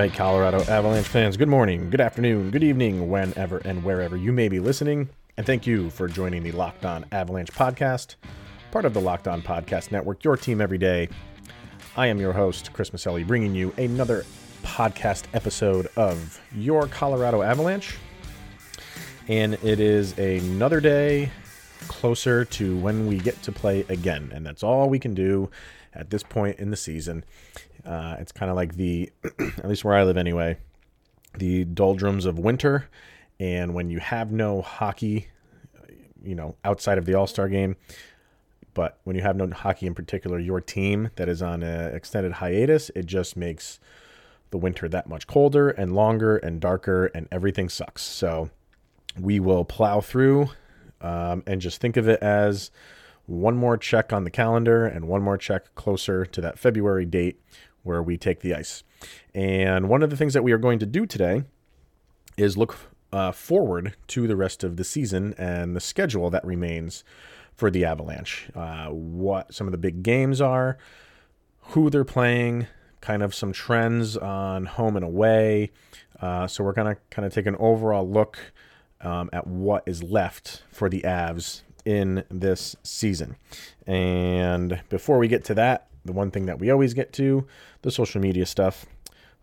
Right, Colorado Avalanche fans, good morning, good afternoon, good evening, whenever and wherever you may be listening. And thank you for joining the Locked On Avalanche podcast, part of the Locked On Podcast Network, your team every day. I am your host, Chris Maselli, bringing you another podcast episode of Your Colorado Avalanche. And it is another day closer to when we get to play again. And that's all we can do at this point in the season. Uh, it's kind of like the, at least where I live anyway, the doldrums of winter. And when you have no hockey, you know, outside of the All Star game, but when you have no hockey in particular, your team that is on an extended hiatus, it just makes the winter that much colder and longer and darker, and everything sucks. So we will plow through um, and just think of it as one more check on the calendar and one more check closer to that February date where we take the ice. And one of the things that we are going to do today is look uh, forward to the rest of the season and the schedule that remains for the Avalanche. Uh, what some of the big games are, who they're playing, kind of some trends on home and away. Uh, so we're going to kind of take an overall look um, at what is left for the Avs in this season. And before we get to that, the one thing that we always get to, the social media stuff.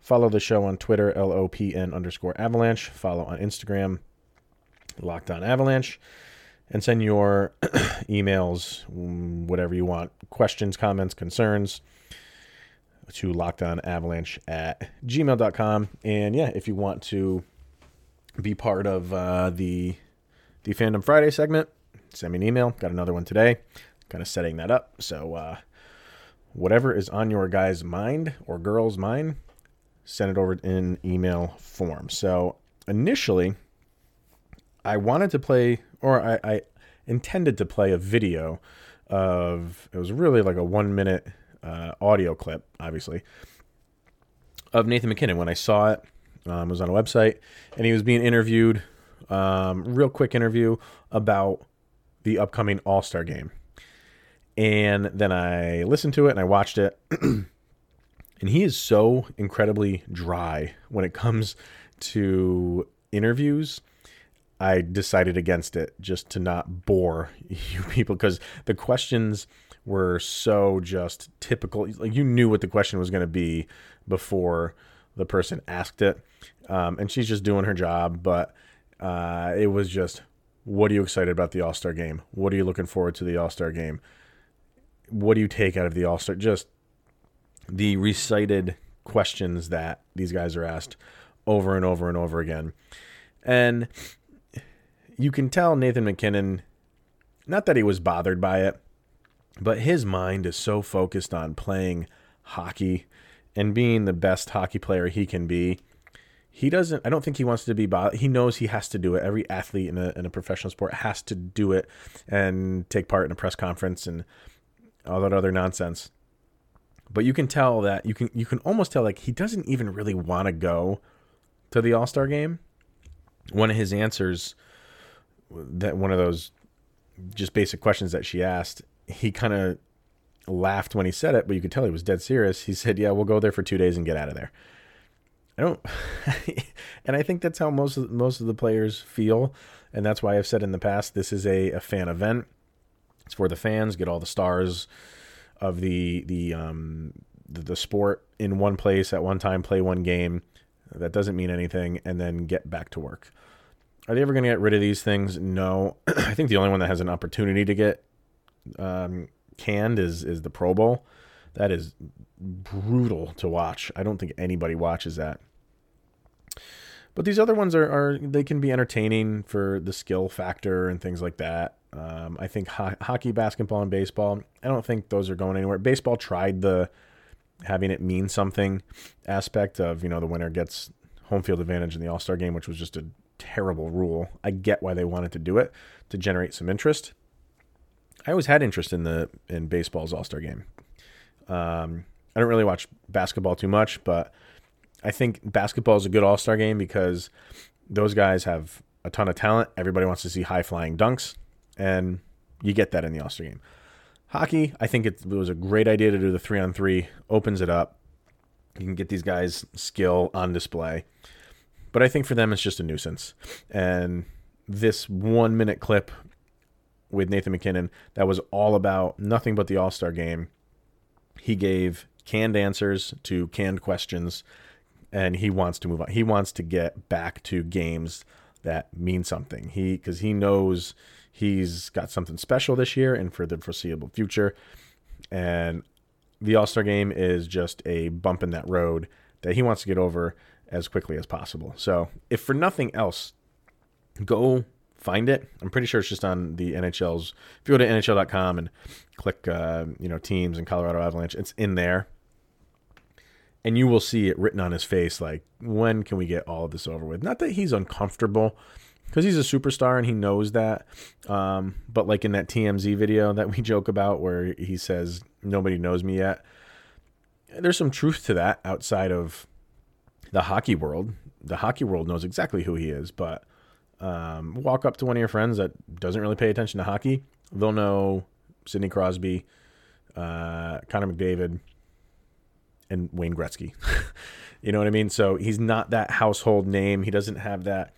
Follow the show on Twitter, LOPN underscore avalanche. Follow on Instagram, Locked On Avalanche. And send your emails, whatever you want, questions, comments, concerns to lockedonavalanche at gmail.com. And yeah, if you want to be part of uh, the the Fandom Friday segment, send me an email. Got another one today, kind of setting that up. So, uh, whatever is on your guy's mind or girl's mind, send it over in email form. So, initially, I wanted to play, or I, I intended to play a video of, it was really like a one minute uh, audio clip, obviously, of Nathan MacKinnon when I saw it. Um, it was on a website, and he was being interviewed. Um, real quick interview about the upcoming All Star game. And then I listened to it and I watched it. and he is so incredibly dry when it comes to interviews. I decided against it just to not bore you people because the questions were so just typical. Like you knew what the question was going to be before the person asked it. Um, and she's just doing her job. But uh, it was just, what are you excited about the All Star game? What are you looking forward to the All Star game? What do you take out of the All Star? Just the recited questions that these guys are asked over and over and over again. And you can tell Nathan MacKinnon, not that he was bothered by it, but his mind is so focused on playing hockey and being the best hockey player he can be. He doesn't, I don't think he wants to be bothered. He knows he has to do it. Every athlete in a, in a professional sport has to do it and take part in a press conference and all that other nonsense. But you can tell that you can you can almost tell like he doesn't even really want to go to the All Star game. One of his answers that one of those just basic questions that she asked, he kind of laughed when he said it, but you could tell he was dead serious. He said, "Yeah, we'll go there for two days and get out of there." I don't, and I think that's how most of most of the players feel, and that's why I've said in the past this is a, a fan event. It's for the fans, get all the stars of the the um the, the sport in one place at one time, play one game. That doesn't mean anything, and then get back to work. Are they ever going to get rid of these things? No. I think the only one that has an opportunity to get um, canned is is the Pro Bowl. That is brutal to watch. I don't think anybody watches that. But these other ones are, are they can be entertaining for the skill factor and things like that. Um, I think ho- hockey, basketball, and baseball. I don't think those are going anywhere. Baseball tried the having it mean something aspect of you know the winner gets home field advantage in the All Star game, which was just a terrible rule. I get why they wanted to do it to generate some interest. I always had interest in the in baseball's All Star game. Um, I don't really watch basketball too much, but I think basketball is a good All Star game because those guys have a ton of talent. Everybody wants to see high flying dunks, and you get that in the All Star game. Hockey, I think it was a great idea to do the three on three, opens it up. You can get these guys' skill on display. But I think for them, it's just a nuisance. And this one minute clip with Nathan MacKinnon that was all about nothing but the All Star game. He gave canned answers to canned questions, and he wants to move on. He wants to get back to games that mean something. He because he knows he's got something special this year and for the foreseeable future. And the All Star game is just a bump in that road that he wants to get over as quickly as possible. So, if for nothing else, go find it. I'm pretty sure it's just on the NHL's. If you go to NHL.com and click, uh, you know, teams and Colorado Avalanche, it's in there, and you will see it written on his face. Like, when can we get all of this over with? Not that he's uncomfortable, because he's a superstar and he knows that. Um, but like in that TMZ video that we joke about, where he says nobody knows me yet, there's some truth to that outside of the hockey world. The hockey world knows exactly who he is, but um, walk up to one of your friends that doesn't really pay attention to hockey, they'll know Sidney Crosby, uh, Connor McDavid, and Wayne Gretzky. you know what I mean? So he's not that household name. He doesn't have that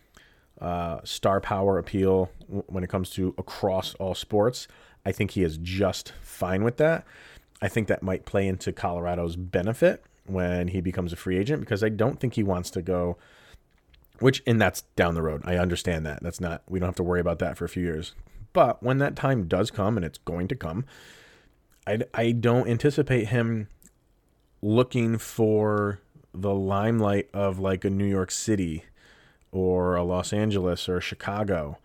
uh, star power appeal when it comes to across all sports. I think he is just fine with that. I think that might play into Colorado's benefit when he becomes a free agent because I don't think he wants to go which and that's down the road. I understand that. That's not we don't have to worry about that for a few years. But when that time does come and it's going to come, I I don't anticipate him looking for the limelight of like a New York City or a Los Angeles or Chicago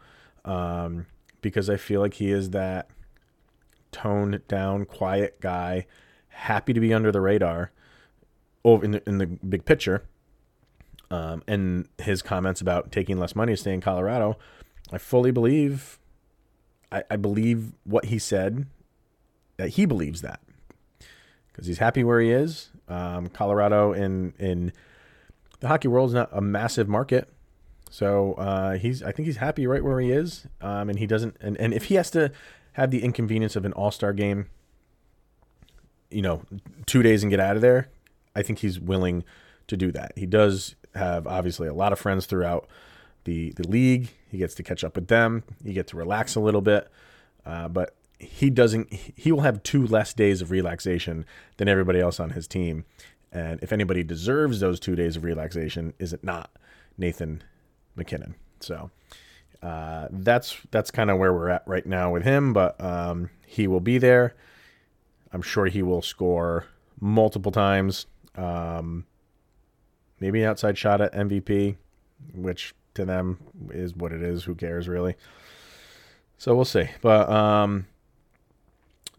um, because I feel like he is that toned down, quiet guy, happy to be under the radar over in the, in the big picture um, and his comments about taking less money to stay in Colorado, I fully believe. I, I believe what he said. That he believes that because he's happy where he is. Um, Colorado in in the hockey world is not a massive market, so uh, he's I think he's happy right where he is. Um, and he doesn't and, and if he has to have the inconvenience of an All Star game, you know, two days and get out of there, I think he's willing to do that. He does have obviously a lot of friends throughout the the league. He gets to catch up with them. He gets to relax a little bit, uh, but he doesn't. He will have two less days of relaxation than everybody else on his team. And if anybody deserves those two days of relaxation, is it not Nathan MacKinnon? So uh, that's that's kind of where we're at right now with him. But um, he will be there. I'm sure he will score multiple times. Um, maybe an outside shot at MVP, which to them is what it is. Who cares really? So we'll see. But um,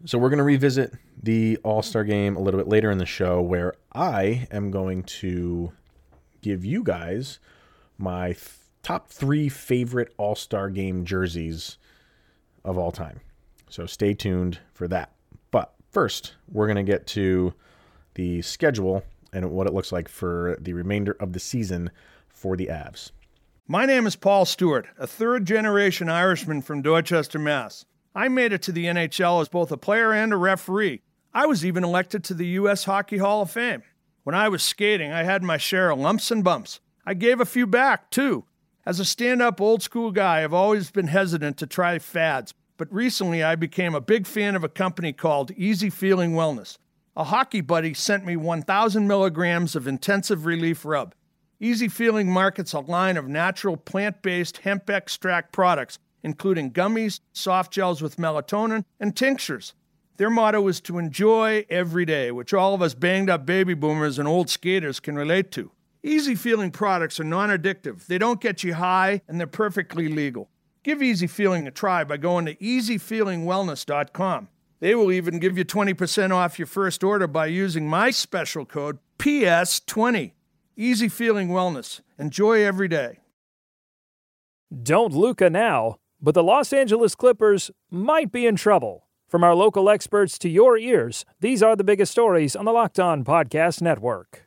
so we're going to revisit the All Star game a little bit later in the show, where I am going to give you guys my top three favorite All Star game jerseys of all time. So stay tuned for that. But first, we're going to get to the schedule and what it looks like for the remainder of the season for the Avs. My name is Paul Stewart, a third generation Irishman from Dorchester, Mass. I made it to the NHL as both a player and a referee. I was even elected to the U.S. Hockey Hall of Fame. When I was skating, I had my share of lumps and bumps. I gave a few back, too. As a stand up old school guy, I've always been hesitant to try fads, but recently I became a big fan of a company called Easy Feeling Wellness. A hockey buddy sent me 1,000 milligrams of intensive relief rub. Easy Feeling markets a line of natural plant based hemp extract products, including gummies, soft gels with melatonin, and tinctures. Their motto is to enjoy every day, which all of us banged up baby boomers and old skaters can relate to. Easy Feeling products are non addictive, they don't get you high, and they're perfectly legal. Give Easy Feeling a try by going to easyfeelingwellness.com. They will even give you 20% off your first order by using my special code PS20. Easy Feeling Wellness. Enjoy every day. Don't Luca now, but the Los Angeles Clippers might be in trouble. From our local experts to your ears, these are the biggest stories on the Locked On Podcast Network.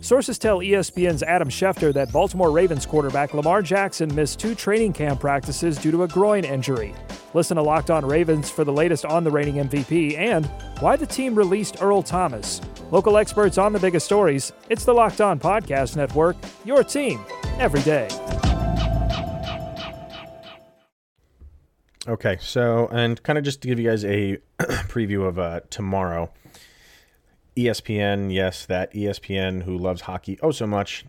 Sources tell ESPN's Adam Schefter that Baltimore Ravens quarterback Lamar Jackson missed two training camp practices due to a groin injury. Listen to Locked On Ravens for the latest on the reigning MVP and why the team released Earl Thomas. Local experts on the biggest stories. It's the Locked On Podcast Network, your team every day. Okay, so and kind of just to give you guys a preview of uh, tomorrow. ESPN, yes, that ESPN who loves hockey oh so much,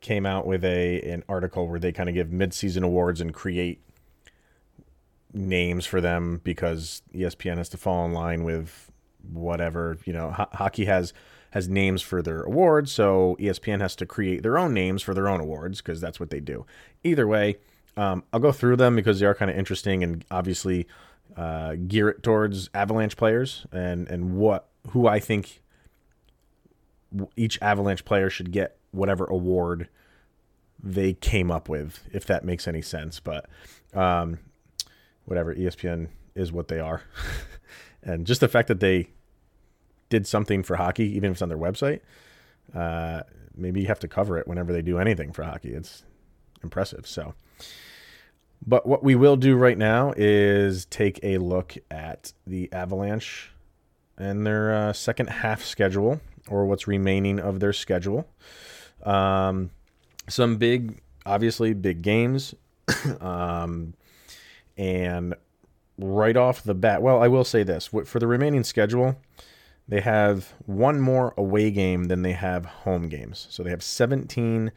came out with a an article where they kind of give midseason awards and create names for them because ESPN has to fall in line with whatever you know. Ho- hockey has has names for their awards, so ESPN has to create their own names for their own awards because that's what they do. Either way, um, I'll go through them because they are kind of interesting and obviously uh, gear it towards Avalanche players and and what who I think each Avalanche player should get whatever award they came up with, if that makes any sense. But um, whatever, ESPN is what they are. and just the fact that they did something for hockey, even if it's on their website, uh, maybe you have to cover it whenever they do anything for hockey. It's impressive. So, but what we will do right now is take a look at the Avalanche and their uh, second half schedule or what's remaining of their schedule. Um, some big, obviously, big games. um, and right off the bat, well, I will say this for the remaining schedule, they have one more away game than they have home games. So they have 17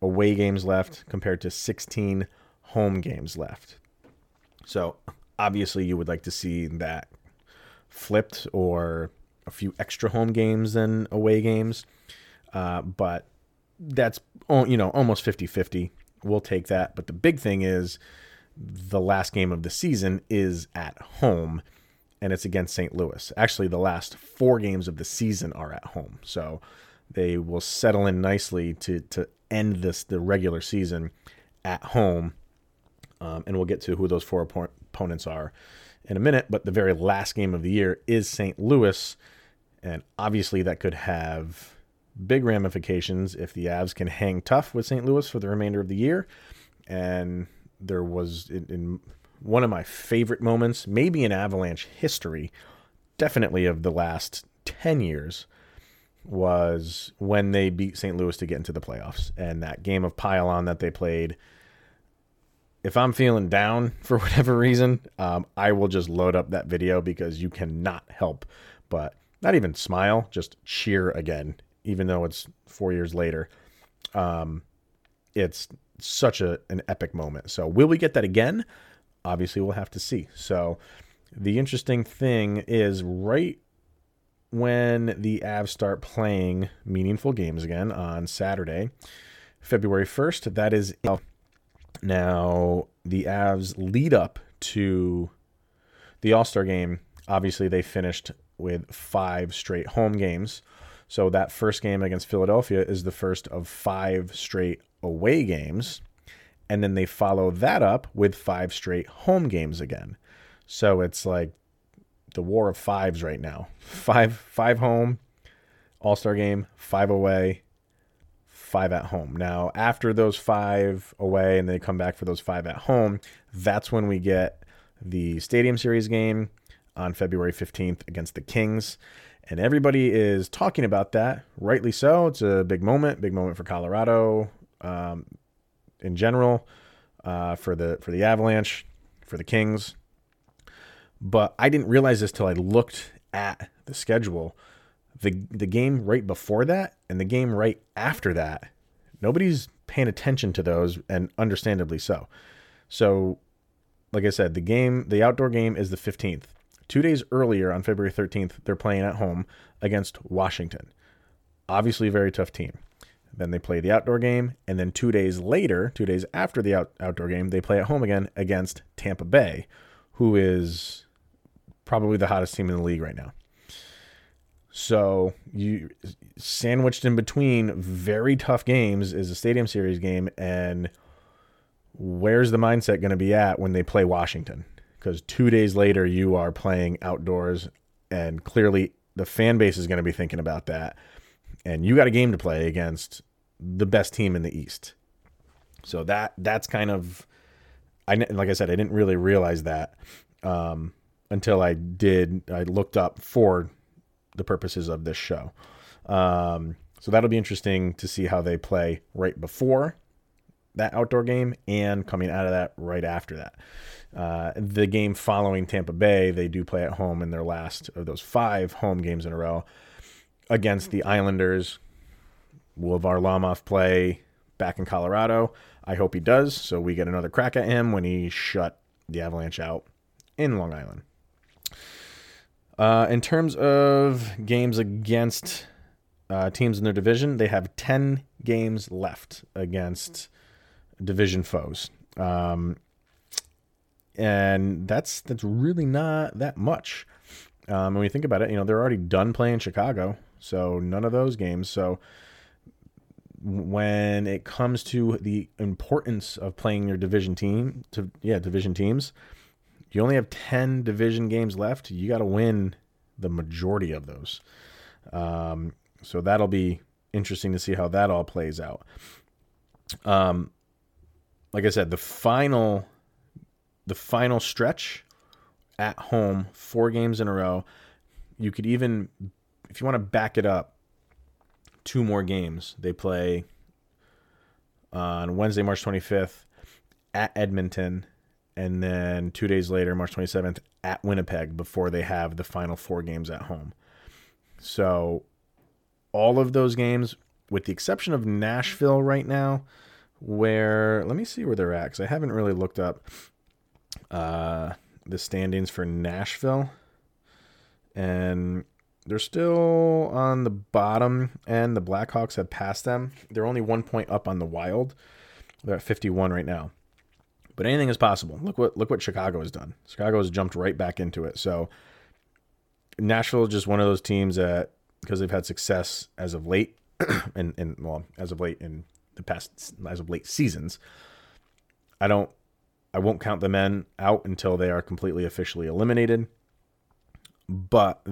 away games left compared to 16 home games left. So obviously, you would like to see that flipped or a few extra home games than away games. Uh, but that's you know almost 50-50. We'll take that. But the big thing is the last game of the season is at home and it's against St. Louis. Actually, the last four games of the season are at home. So they will settle in nicely to to end this the regular season at home. Um, and we'll get to who those four opponents are in a minute. But the very last game of the year is St. Louis, and obviously, that could have big ramifications if the Avs can hang tough with St. Louis for the remainder of the year. And there was in, in one of my favorite moments, maybe in Avalanche history, definitely of the last 10 years, was when they beat St. Louis to get into the playoffs. And that game of pile on that they played. If I'm feeling down for whatever reason, um, I will just load up that video because you cannot help but not even smile, just cheer again, even though it's four years later. Um, it's such a an epic moment. So will we get that again? Obviously, we'll have to see. So the interesting thing is right when the Avs start playing meaningful games again on Saturday, February 1st. That is now the Avs lead up to the All Star game. Obviously, they finished with five straight home games. So that first game against Philadelphia is the first of five straight away games. And then they follow that up with five straight home games again. So it's like the war of fives right now. Five five home, all-star game, five away, five at home. Now, after those five away and they come back for those five at home, that's when we get the Stadium Series game on February 15th against the Kings. And everybody is talking about that, rightly so. It's a big moment, big moment for Colorado um, in general, uh, for the for the Avalanche, for the Kings. But I didn't realize this till I looked at the schedule. The the game right before that and the game right after that, nobody's paying attention to those, and understandably so. So, like I said, the game, the outdoor game is the 15th. Two days earlier, on February 13th, they're playing at home against Washington. Obviously, a very tough team. Then they play the outdoor game, and then two days later, two days after the out- outdoor game, they play at home again against Tampa Bay, who is probably the hottest team in the league right now. So you sandwiched in between very tough games is a Stadium Series game, and where's the mindset going to be at when they play Washington? Because two days later you are playing outdoors, and clearly the fan base is going to be thinking about that, and you got a game to play against the best team in the East. So that that's kind of, I like I said, I didn't really realize that um, until I did. I looked up for the purposes of this show. Um, so that'll be interesting to see how they play right before that outdoor game and coming out of that right after that. Uh, the game following Tampa Bay, they do play at home in their last of those five home games in a row against the Islanders. Will Varlamov play back in Colorado? I hope he does, so we get another crack at him when he shut the Avalanche out in Long Island. Uh, in terms of games against uh, teams in their division, they have 10 games left against division foes. Um, and that's that's really not that much. Um, when you think about it, you know, they're already done playing Chicago, so none of those games. So when it comes to the importance of playing your division team to yeah, division teams, you only have 10 division games left. You got to win the majority of those. Um, so that'll be interesting to see how that all plays out. Um, like I said, the final, the final stretch at home, four games in a row. You could even, if you want to back it up, two more games. They play on Wednesday, March 25th at Edmonton and then two days later, March 27th, at Winnipeg before they have the final four games at home. So, all of those games, with the exception of Nashville right now, where let me see where they're at because I haven't really looked up uh, the standings for Nashville, and they're still on the bottom, and the Blackhawks have passed them. They're only one point up on the Wild. They're at 51 right now. But anything is possible. Look what look what Chicago has done. Chicago has jumped right back into it. So Nashville is just one of those teams that because they've had success as of late, and and well as of late in the past as of late seasons. I don't I won't count the men out until they are completely officially eliminated. But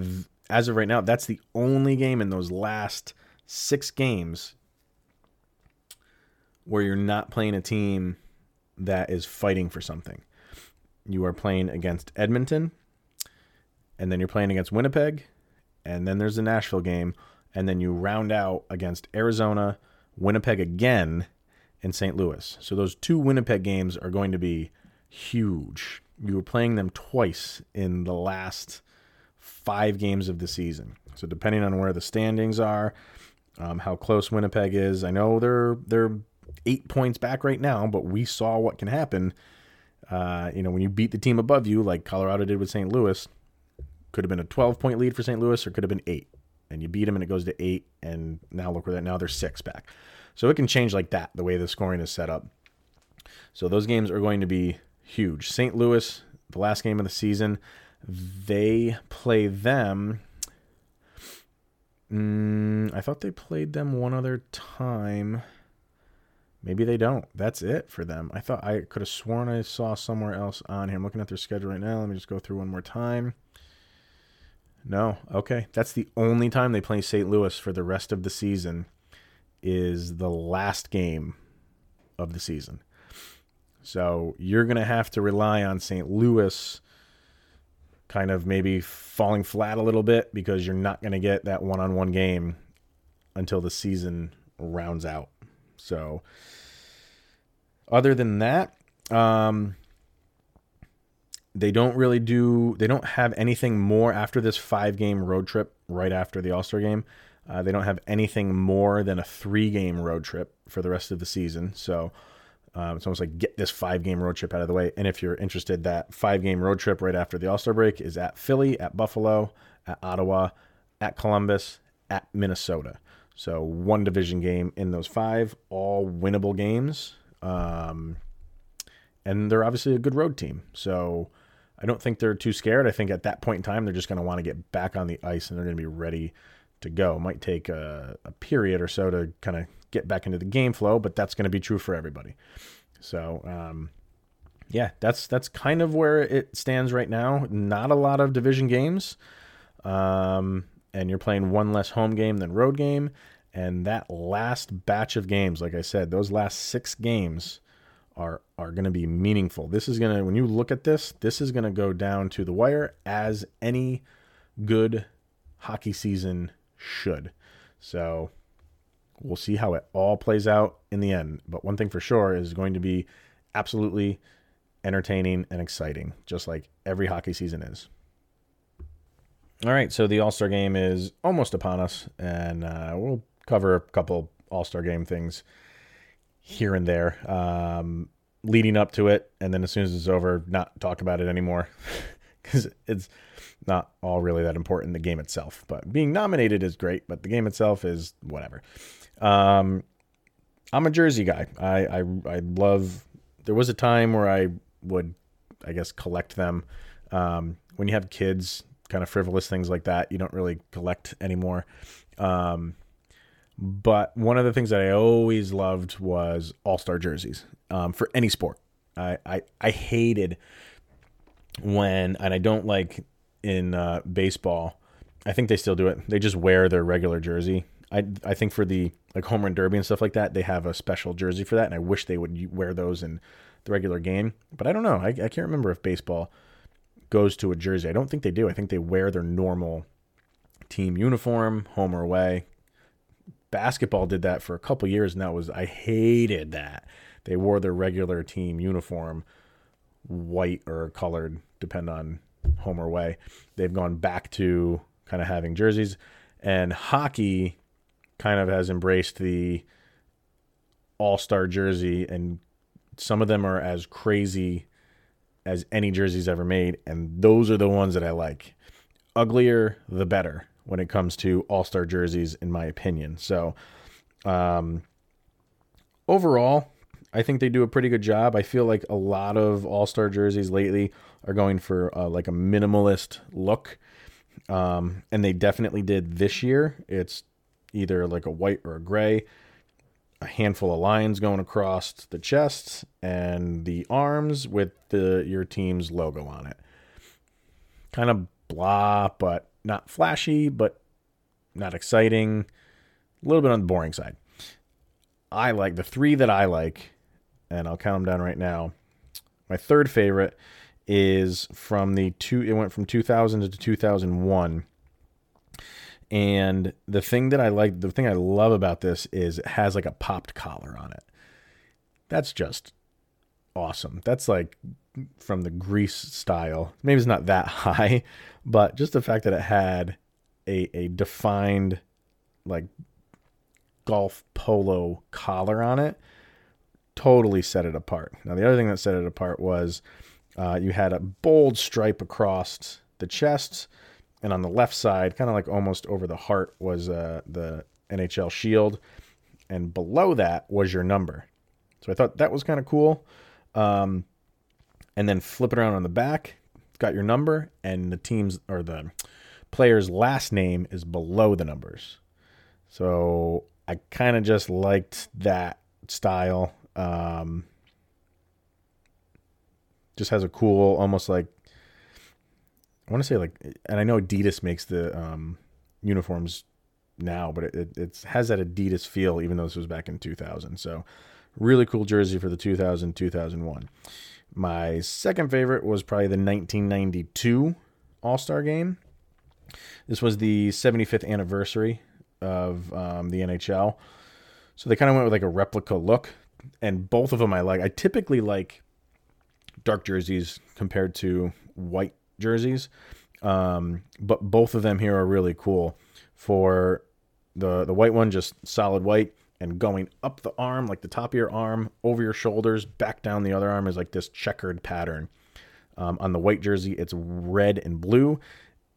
as of right now, that's the only game in those last six games where you're not playing a team that is fighting for something. You are playing against Edmonton, and then you're playing against Winnipeg, and then there's the Nashville game, and then you round out against Arizona, Winnipeg again, and St. Louis. So those two Winnipeg games are going to be huge. You were playing them twice in the last five games of the season. So depending on where the standings are, um, how close Winnipeg is, I know they're they're eight points back right now, but we saw what can happen. Uh, you know, when you beat the team above you, like Colorado did with St. Louis, could have been a 12 point lead for St. Louis or could have been eight. And you beat them and it goes to eight. And now look where that now they're six back. So it can change like that, the way the scoring is set up. So those games are going to be huge. St. Louis, the last game of the season, they play them. Mm, I thought they played them one other time. Maybe they don't. That's it for them. I thought I could have sworn I saw somewhere else on here. I'm looking at their schedule right now. Let me just go through one more time. No. Okay. That's the only time they play St. Louis for the rest of the season is the last game of the season. So you're going to have to rely on St. Louis kind of maybe falling flat a little bit because you're not going to get that one on one game until the season rounds out. So, other than that, um, they don't really do, they don't have anything more after this five game road trip right after the All Star game. Uh, they don't have anything more than a three game road trip for the rest of the season. So, um, it's almost like get this five game road trip out of the way. And if you're interested, that five game road trip right after the All Star break is at Philly, at Buffalo, at Ottawa, at Columbus, at Minnesota. So one division game in those five, all winnable games. Um, and they're obviously a good road team. So I don't think they're too scared. I think at that point in time, they're just going to want to get back on the ice and they're going to be ready to go. It might take a, a period or so to kind of get back into the game flow, but that's going to be true for everybody. So, um, yeah, that's that's kind of where it stands right now. Not a lot of division games, um, and you're playing one less home game than road game. And that last batch of games, like I said, those last six games are are going to be meaningful. This is going to when you look at this, this is going to go down to the wire as any good hockey season should. So we'll see how it all plays out in the end. But one thing for sure is going to be absolutely entertaining and exciting, just like every hockey season is. All right, so the All Star game is almost upon us, and uh, we'll cover a couple All Star game things here and there um, leading up to it, and then as soon as it's over, not talk about it anymore because it's not all really that important. The game itself, but being nominated is great, but the game itself is whatever. Um, I'm a jersey guy. I, I I love. There was a time where I would, I guess, collect them. Um, when you have kids, kind of frivolous things like that, you don't really collect anymore. Um, but one of the things that I always loved was All Star jerseys um, for any sport. I, I I hated when, and I don't like in uh, baseball. I think they still do it. They just wear their regular jersey. I I think for the like home run derby and stuff like that, they have a special jersey for that, and I wish they would wear those in the regular game. But I don't know. I, I can't remember if baseball goes to a jersey. I don't think they do. I think they wear their normal team uniform, home or away. Basketball did that for a couple years, and that was I hated that. They wore their regular team uniform, white or colored, depend on home or away. They've gone back to kind of having jerseys, and hockey kind of has embraced the all star jersey, and some of them are as crazy as any jerseys ever made, and those are the ones that I like. Uglier, the better when it comes to all star jerseys, in my opinion. So, um, overall, I think they do a pretty good job. I feel like a lot of all star jerseys lately are going for uh, like a minimalist look. Um, and they definitely did this year. It's either like a white or a gray, a handful of lines going across the chest and the arms with the your team's logo on it. Kind of blah, but not flashy, but not exciting. A little bit on the boring side. I like the three that I like, and I'll count them down right now. My third favorite is from the two. It went from 2000 to 2001 and the thing that I like, the thing I love about this is it has like a popped collar on it. That's just awesome. That's like from the Grease style. Maybe it's not that high, but just the fact that it had a a defined like golf polo collar on it totally set it apart. Now the other thing that set it apart was uh, you had a bold stripe across the chest and on the left side, kind of like almost over the heart, was uh, the NHL shield, and below that was your number. So I thought that was kind of cool. Um, and then flip it around on the back, got your number, and the team's or the player's last name is below the numbers. So I kind of just liked that style. Um, just has a cool, almost like I want to say like, and I know Adidas makes the um, uniforms now, but it, it, has that Adidas feel, even though this was back in 2000. So, really cool jersey for the 2000 2001. My second favorite was probably the 1992 All Star game. This was the 75th anniversary of um, the NHL. So they kind of went with like a replica look. And both of them I like. I typically like dark jerseys compared to white jerseys. Um, but both of them here are really cool. For the the white one, just solid white, and going up the arm, like the top of your arm, over your shoulders, back down the other arm is like this checkered pattern. Um, on the white jersey, it's red and blue,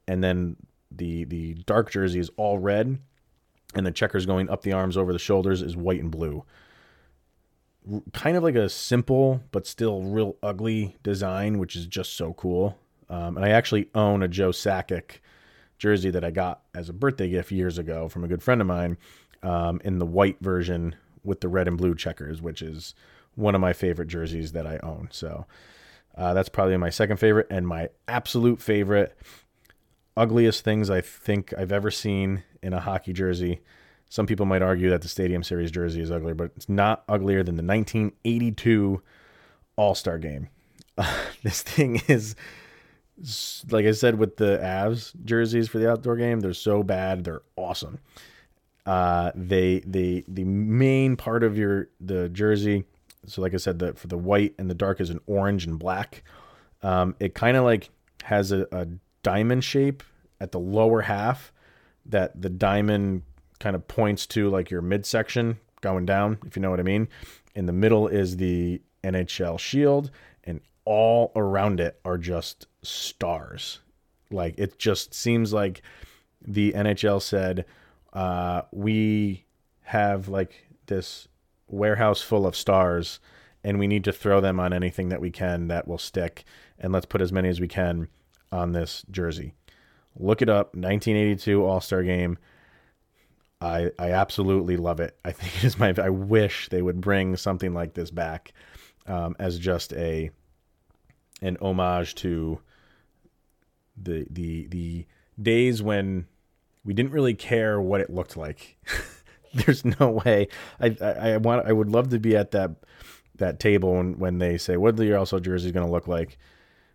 and then the the dark jersey is all red, and the checkers going up the arms over the shoulders is white and blue. Kind of like a simple but still real ugly design, which is just so cool. Um, and I actually own a Joe Sakic jersey that I got as a birthday gift years ago from a good friend of mine um, in the white version with the red and blue checkers, which is one of my favorite jerseys that I own. So uh, that's probably my second favorite and my absolute favorite, ugliest things I think I've ever seen in a hockey jersey. Some people might argue that the Stadium Series jersey is uglier, but it's not uglier than the 1982 All Star game. Uh, this thing is, like I said, with the Avs jerseys for the outdoor game, they're so bad, they're awesome. Uh, they they the main part of your the jersey. So like I said, the for the white and the dark is an orange and black. Um, it kind of like has a, a diamond shape at the lower half that the diamond kind of points to like your midsection going down, if you know what I mean. In the middle is the NHL shield, all around it are just stars. Like it just seems like the NHL said, uh, we have like this warehouse full of stars and we need to throw them on anything that we can that will stick and let's put as many as we can on this jersey. Look it up 1982 all-star game. I i absolutely love it. I think it is my i wish they would bring something like this back um, as just a an homage to the the the days when we didn't really care what it looked like. There's no way. I, I, I want. I would love to be at that that table when, when they say, "What your also jersey going to look like?"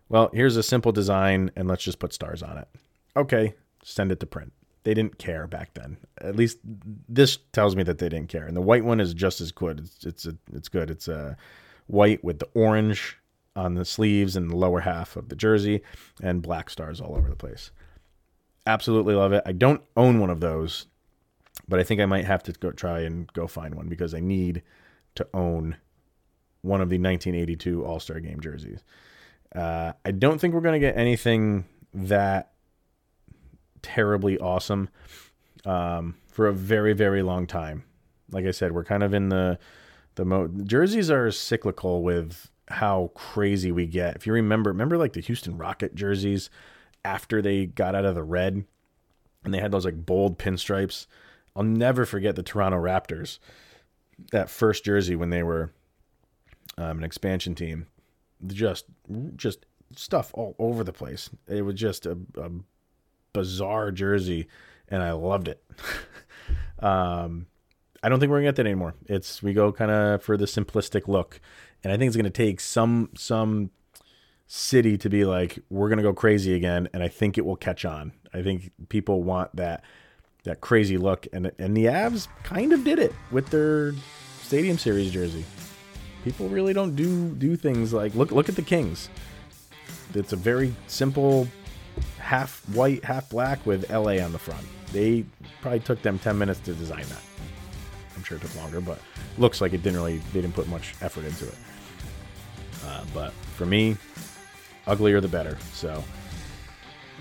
Well, here's a simple design, and let's just put stars on it. Okay, send it to print. They didn't care back then. At least this tells me that they didn't care. And the white one is just as good. It's it's a, it's good. It's a white with the orange on the sleeves and the lower half of the jersey, and black stars all over the place. Absolutely love it. I don't own one of those, but I think I might have to go try and go find one because I need to own one of the 1982 All Star Game jerseys. Uh, I don't think we're going to get anything that terribly awesome um, for a very, very long time. Like I said, we're kind of in the the mo- jerseys are cyclical with how crazy we get. If you remember, remember like the Houston Rocket jerseys after they got out of the red and they had those like bold pinstripes. I'll never forget the Toronto Raptors, that first jersey when they were um, an expansion team. Just, just stuff all over the place. It was just a, a bizarre jersey, and I loved it. um, I don't think we're gonna get that anymore. It's we go kind of for the simplistic look, and I think it's gonna take some some city to be like we're gonna go crazy again, and I think it will catch on. I think people want that that crazy look, and and the Avs kind of did it with their Stadium Series jersey. People really don't do do things like look look at the Kings. It's a very simple half white, half black with LA on the front. They probably took them 10 minutes to design that. Sure it took longer, but looks like it didn't really, they didn't put much effort into it. Uh, but for me, uglier the better. So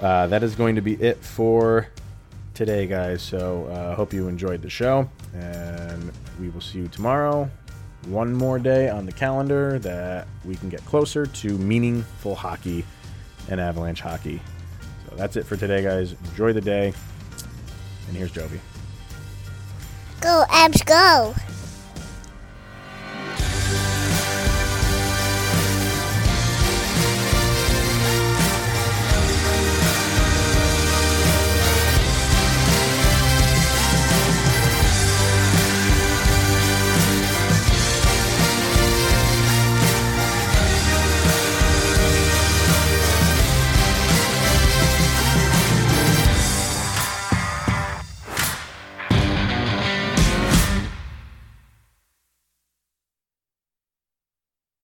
uh, that is going to be it for today, guys. So I uh, hope you enjoyed the show, and we will see you tomorrow. One more day on the calendar that we can get closer to meaningful hockey and Avalanche hockey. So that's it for today, guys. Enjoy the day. And here's Jovi. Go, Avs, go!